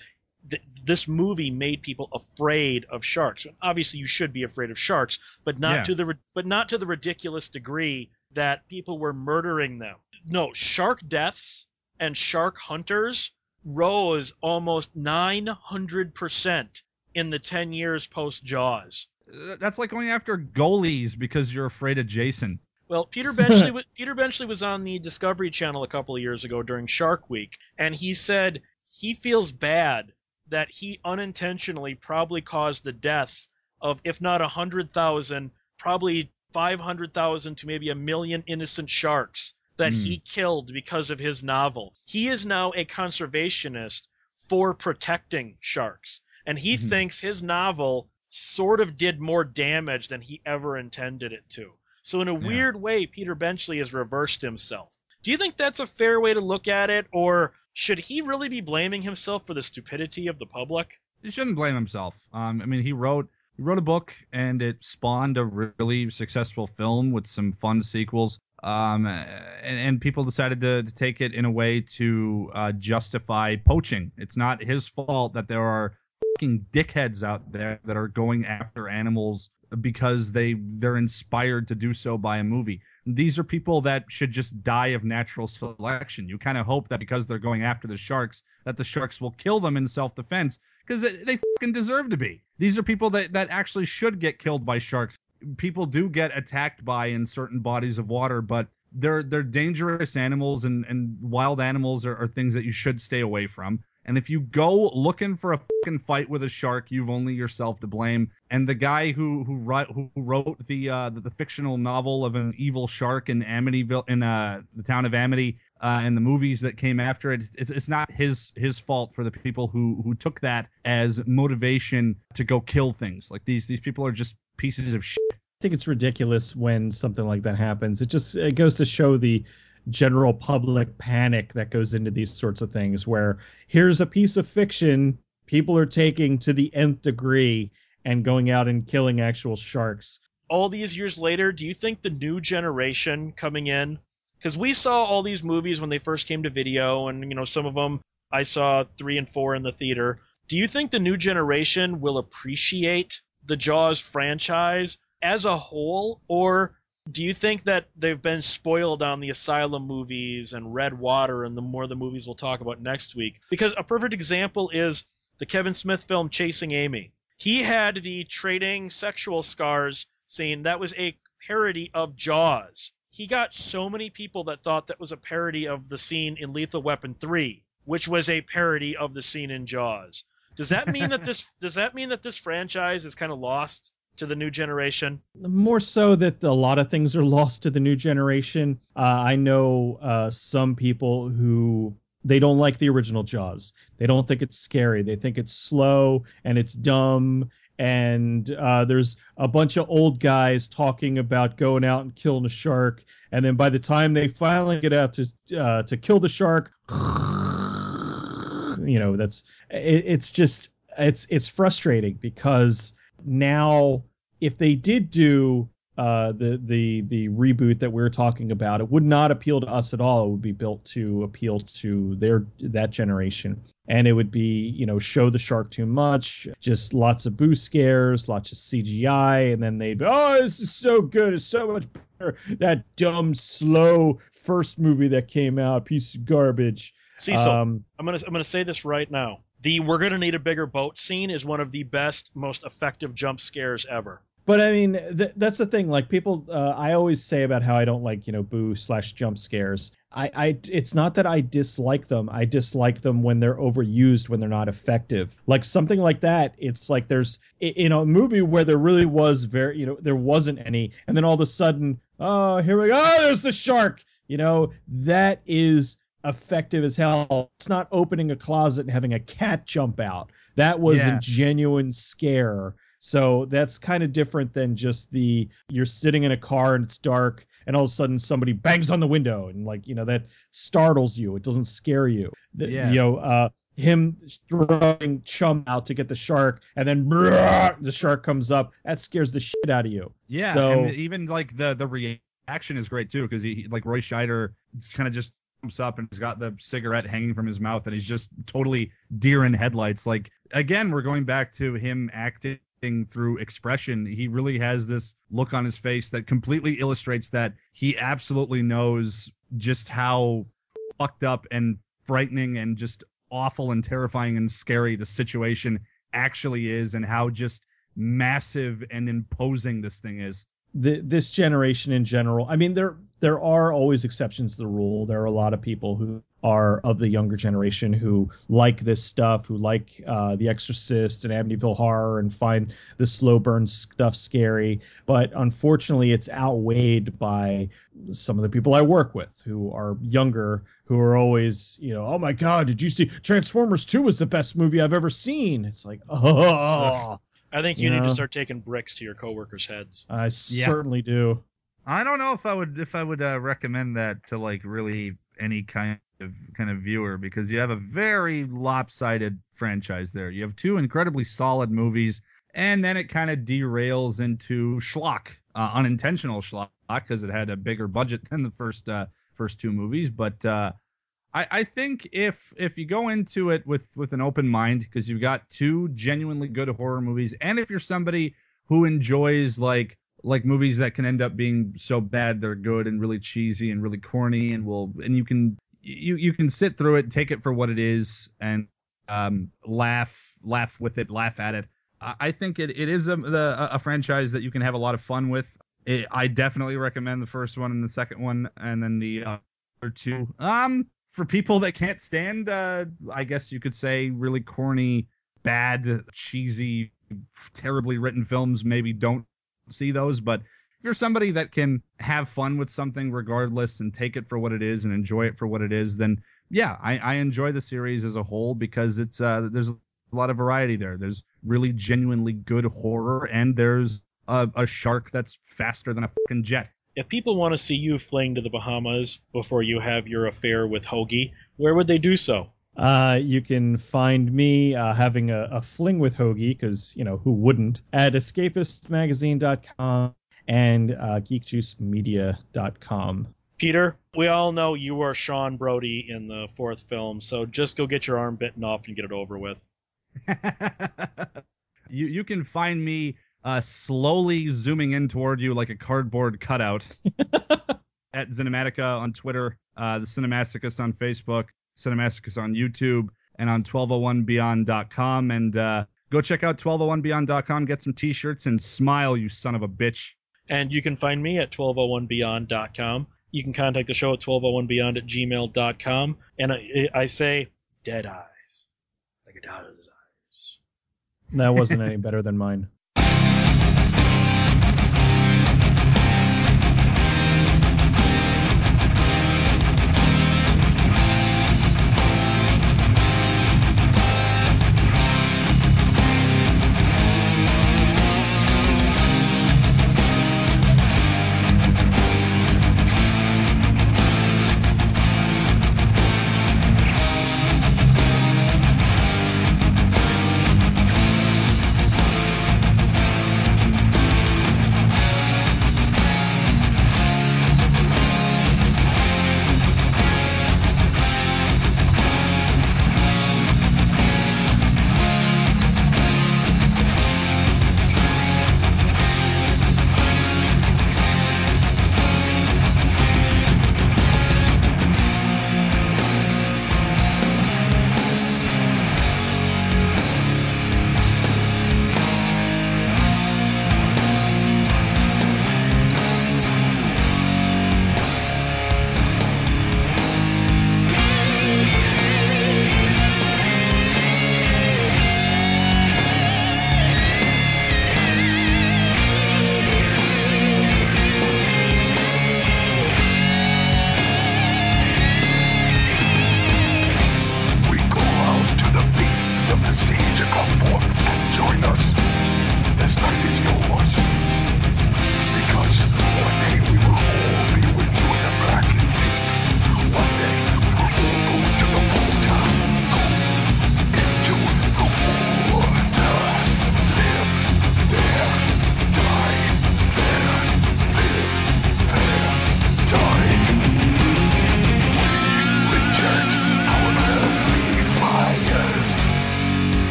th- this movie made people afraid of sharks. Obviously, you should be afraid of sharks, but not yeah. to the but not to the ridiculous degree that people were murdering them. No, shark deaths and shark hunters rose almost 900% in the 10 years post Jaws. That's like going after goalies because you're afraid of Jason. Well, Peter Benchley Peter Benchley was on the Discovery Channel a couple of years ago during Shark Week, and he said he feels bad that he unintentionally probably caused the deaths of if not a hundred thousand, probably five hundred thousand to maybe a million innocent sharks that mm. he killed because of his novel. He is now a conservationist for protecting sharks. And he mm-hmm. thinks his novel sort of did more damage than he ever intended it to. So, in a yeah. weird way, Peter Benchley has reversed himself. Do you think that's a fair way to look at it, or should he really be blaming himself for the stupidity of the public? He shouldn't blame himself. Um, I mean, he wrote he wrote a book and it spawned a really successful film with some fun sequels um, and, and, people decided to, to, take it in a way to uh, justify poaching. It's not his fault that there are fucking dickheads out there that are going after animals because they they're inspired to do so by a movie. These are people that should just die of natural selection. You kind of hope that because they're going after the sharks, that the sharks will kill them in self-defense because they, they fucking deserve to be. These are people that that actually should get killed by sharks people do get attacked by in certain bodies of water, but they're they're dangerous animals and and wild animals are, are things that you should stay away from. And if you go looking for a fucking fight with a shark, you've only yourself to blame. And the guy who who wrote who wrote the uh, the, the, fictional novel of an evil shark in Amityville in uh, the town of Amity uh, and the movies that came after it, it's, it's not his his fault for the people who who took that as motivation to go kill things. Like these these people are just pieces of shit. I think it's ridiculous when something like that happens. It just it goes to show the general public panic that goes into these sorts of things where here's a piece of fiction people are taking to the nth degree and going out and killing actual sharks. All these years later, do you think the new generation coming in because we saw all these movies when they first came to video and you know some of them I saw 3 and 4 in the theater. Do you think the new generation will appreciate the Jaws franchise as a whole, or do you think that they've been spoiled on the Asylum movies and Red Water and the more the movies we'll talk about next week? Because a perfect example is the Kevin Smith film Chasing Amy. He had the trading sexual scars scene that was a parody of Jaws. He got so many people that thought that was a parody of the scene in Lethal Weapon 3 which was a parody of the scene in Jaws. Does that mean that this does that mean that this franchise is kind of lost to the new generation? More so that a lot of things are lost to the new generation. Uh, I know uh, some people who they don't like the original Jaws. They don't think it's scary. They think it's slow and it's dumb. And uh, there's a bunch of old guys talking about going out and killing a shark. And then by the time they finally get out to uh, to kill the shark, you know, that's it, it's just it's it's frustrating because now if they did do uh, the the the reboot that we are talking about, it would not appeal to us at all. It would be built to appeal to their that generation, and it would be you know show the shark too much, just lots of boo scares, lots of CGI, and then they'd be, oh this is so good, it's so much better. That dumb slow first movie that came out, piece of garbage. Cecil, um, I'm gonna I'm gonna say this right now. The "we're gonna need a bigger boat" scene is one of the best, most effective jump scares ever. But I mean, th- that's the thing. Like people, uh, I always say about how I don't like, you know, boo slash jump scares. I, I, it's not that I dislike them. I dislike them when they're overused, when they're not effective. Like something like that. It's like there's in a movie where there really was very, you know, there wasn't any, and then all of a sudden, oh, here we go. Oh, there's the shark. You know, that is effective as hell. It's not opening a closet and having a cat jump out. That was yeah. a genuine scare so that's kind of different than just the you're sitting in a car and it's dark and all of a sudden somebody bangs on the window and like you know that startles you. It doesn't scare you. Yeah. You know, uh, him throwing chum out to get the shark and then brrr, the shark comes up. That scares the shit out of you. Yeah. So even like the the reaction is great too because he like Roy Scheider kind of just jumps up and he's got the cigarette hanging from his mouth and he's just totally deer in headlights. Like again, we're going back to him acting through expression. He really has this look on his face that completely illustrates that he absolutely knows just how fucked up and frightening and just awful and terrifying and scary the situation actually is and how just massive and imposing this thing is. The, this generation in general. I mean, there there are always exceptions to the rule. There are a lot of people who are of the younger generation who like this stuff, who like uh, The Exorcist and Amityville Horror and find the slow burn stuff scary. But unfortunately, it's outweighed by some of the people I work with who are younger, who are always, you know, oh my God, did you see Transformers 2 was the best movie I've ever seen? It's like, oh. I think you, you need know? to start taking bricks to your coworkers' heads. I yeah. certainly do. I don't know if I would if I would uh, recommend that to like really any kind of kind of viewer because you have a very lopsided franchise there. You have two incredibly solid movies, and then it kind of derails into schlock, uh, unintentional schlock, because it had a bigger budget than the first uh, first two movies. But uh, I, I think if if you go into it with with an open mind, because you've got two genuinely good horror movies, and if you're somebody who enjoys like like movies that can end up being so bad they're good and really cheesy and really corny and will and you can you you can sit through it, take it for what it is, and um, laugh laugh with it, laugh at it. I think it, it is a, a franchise that you can have a lot of fun with. It, I definitely recommend the first one and the second one, and then the other two. Um, for people that can't stand, uh, I guess you could say, really corny, bad, cheesy, terribly written films, maybe don't see those. But if you're somebody that can have fun with something regardless and take it for what it is and enjoy it for what it is, then yeah, I, I enjoy the series as a whole because it's uh, there's a lot of variety there. There's really genuinely good horror and there's a, a shark that's faster than a fucking jet. If people want to see you fling to the Bahamas before you have your affair with Hoagie, where would they do so? Uh, you can find me uh, having a, a, fling with Hoagie, because, you know, who wouldn't, at escapistmagazine.com and uh, geekjuicemedia.com. Peter, we all know you are Sean Brody in the fourth film, so just go get your arm bitten off and get it over with. you you can find me uh, slowly zooming in toward you like a cardboard cutout at Cinematica on Twitter, uh, the Cinemasochist on Facebook, Cinemasochist on YouTube, and on 1201beyond.com. And uh, go check out 1201beyond.com, get some t-shirts, and smile, you son of a bitch. And you can find me at 1201beyond.com. You can contact the show at 1201beyond at gmail.com. And I, I say, dead eyes, like a doll's eyes. That wasn't any better than mine.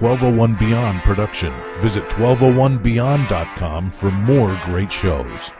1201 Beyond production. Visit 1201beyond.com for more great shows.